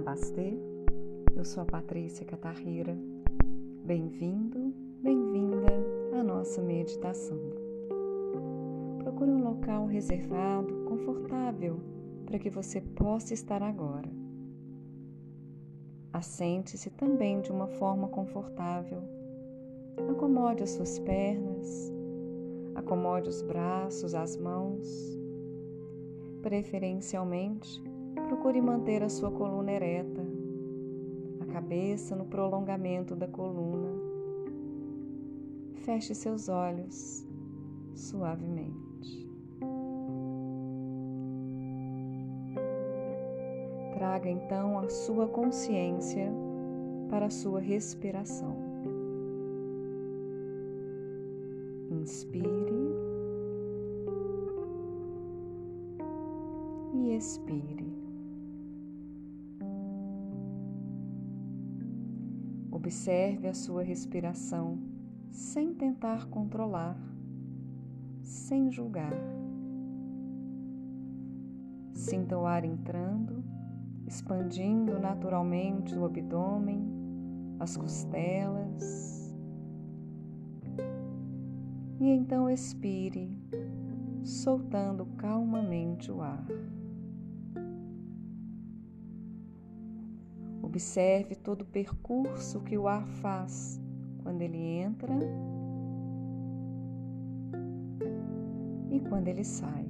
Namastê, eu sou a Patrícia Catarrira. Bem-vindo, bem-vinda à nossa meditação. Procure um local reservado, confortável, para que você possa estar agora. Assente-se também de uma forma confortável. Acomode as suas pernas, acomode os braços, as mãos. Preferencialmente, procure manter a sua coluna ereta, a cabeça no prolongamento da coluna. Feche seus olhos suavemente. Traga então a sua consciência para a sua respiração. Inspire e expire. Observe a sua respiração sem tentar controlar, sem julgar. Sinta o ar entrando, expandindo naturalmente o abdômen, as costelas. E então expire, soltando calmamente o ar. Observe todo o percurso que o ar faz quando ele entra e quando ele sai.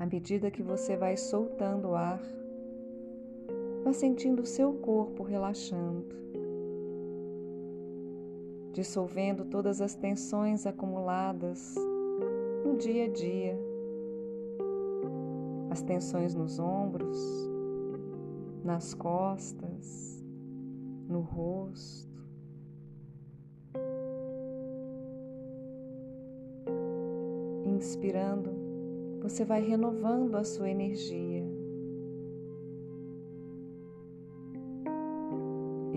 À medida que você vai soltando o ar, Vá sentindo o seu corpo relaxando, dissolvendo todas as tensões acumuladas no dia a dia, as tensões nos ombros, nas costas, no rosto. Inspirando, você vai renovando a sua energia.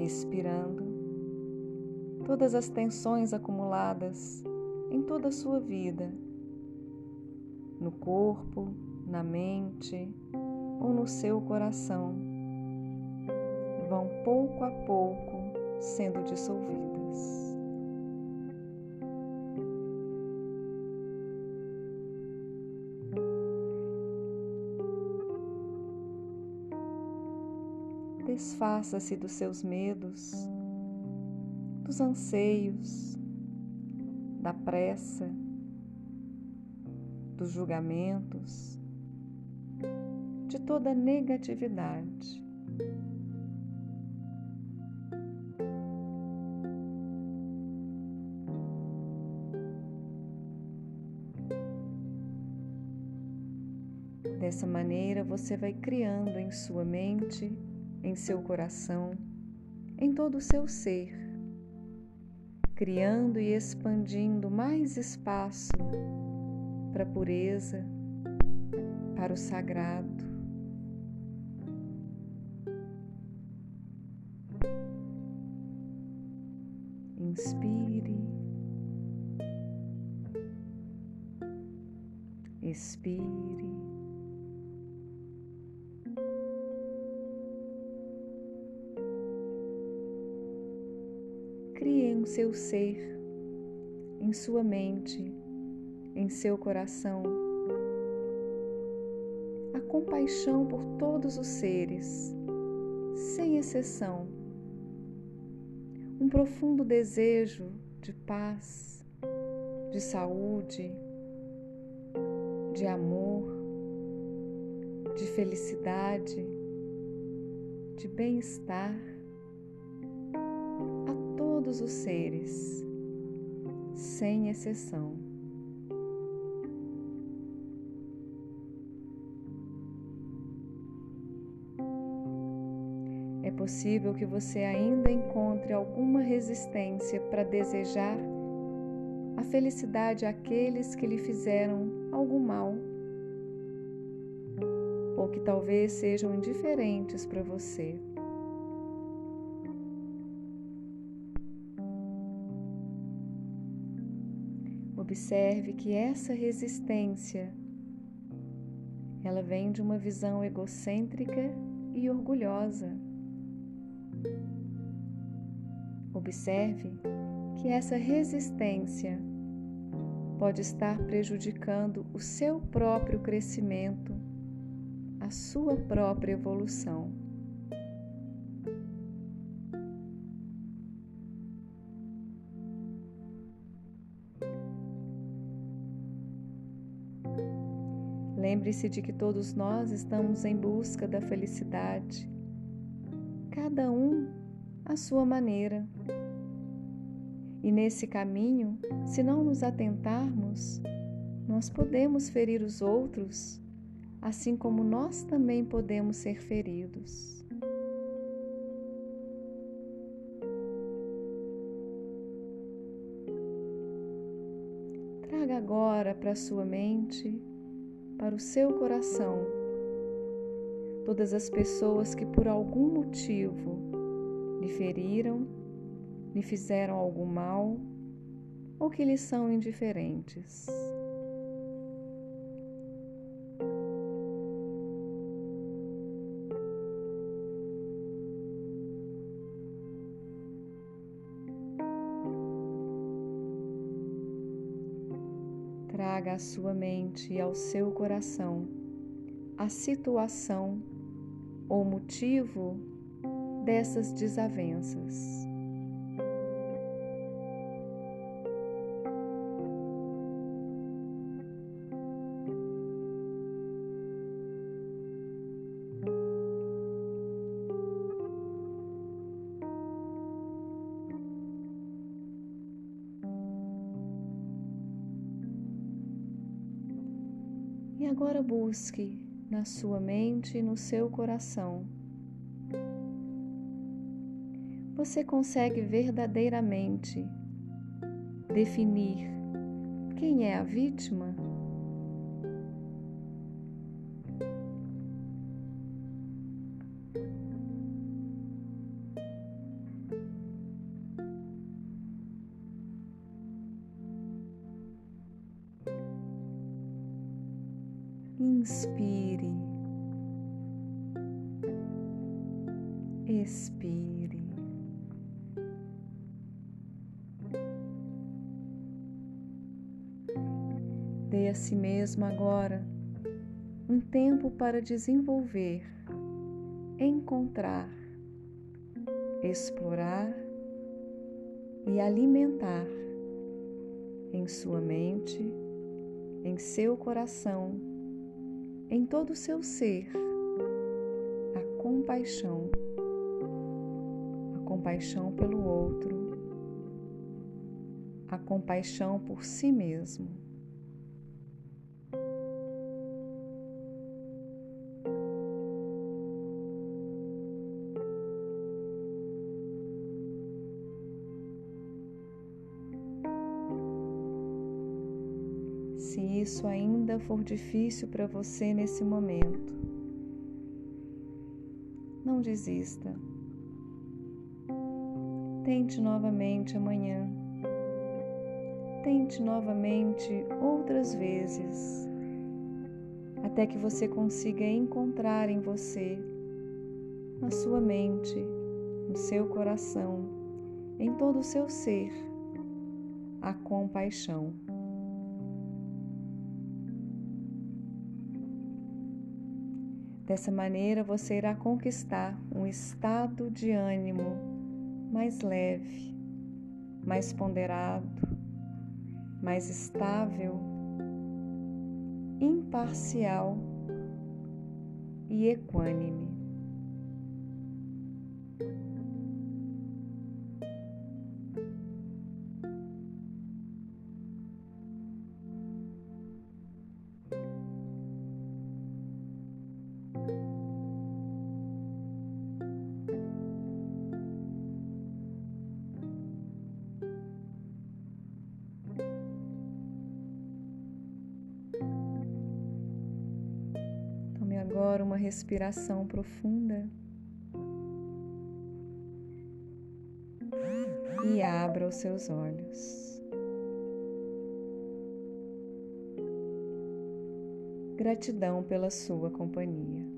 Expirando todas as tensões acumuladas em toda a sua vida, no corpo, na mente ou no seu coração, vão pouco a pouco sendo dissolvidas. Desfaça-se dos seus medos, dos anseios, da pressa, dos julgamentos, de toda negatividade. Dessa maneira, você vai criando em sua mente em seu coração, em todo o seu ser, criando e expandindo mais espaço para a pureza, para o sagrado. Inspire, expire. Seu ser, em sua mente, em seu coração, a compaixão por todos os seres, sem exceção, um profundo desejo de paz, de saúde, de amor, de felicidade, de bem-estar todos os seres, sem exceção. É possível que você ainda encontre alguma resistência para desejar a felicidade àqueles que lhe fizeram algum mal ou que talvez sejam indiferentes para você. Observe que essa resistência ela vem de uma visão egocêntrica e orgulhosa. Observe que essa resistência pode estar prejudicando o seu próprio crescimento, a sua própria evolução. Lembre-se de que todos nós estamos em busca da felicidade, cada um à sua maneira. E nesse caminho, se não nos atentarmos, nós podemos ferir os outros, assim como nós também podemos ser feridos. Traga agora para sua mente para o seu coração todas as pessoas que por algum motivo lhe feriram, lhe fizeram algum mal ou que lhe são indiferentes. Traga à sua mente e ao seu coração a situação ou motivo dessas desavenças. E agora busque na sua mente e no seu coração. Você consegue verdadeiramente definir quem é a vítima? Inspire. Expire. Dê a si mesmo agora um tempo para desenvolver, encontrar, explorar e alimentar em sua mente, em seu coração em todo o seu ser a compaixão, a compaixão pelo outro, a compaixão por si mesmo. Isso ainda for difícil para você nesse momento. Não desista. Tente novamente amanhã. Tente novamente outras vezes, até que você consiga encontrar em você, na sua mente, no seu coração, em todo o seu ser, a compaixão. Dessa maneira você irá conquistar um estado de ânimo mais leve, mais ponderado, mais estável, imparcial e equânime. uma respiração profunda. E abra os seus olhos. Gratidão pela sua companhia.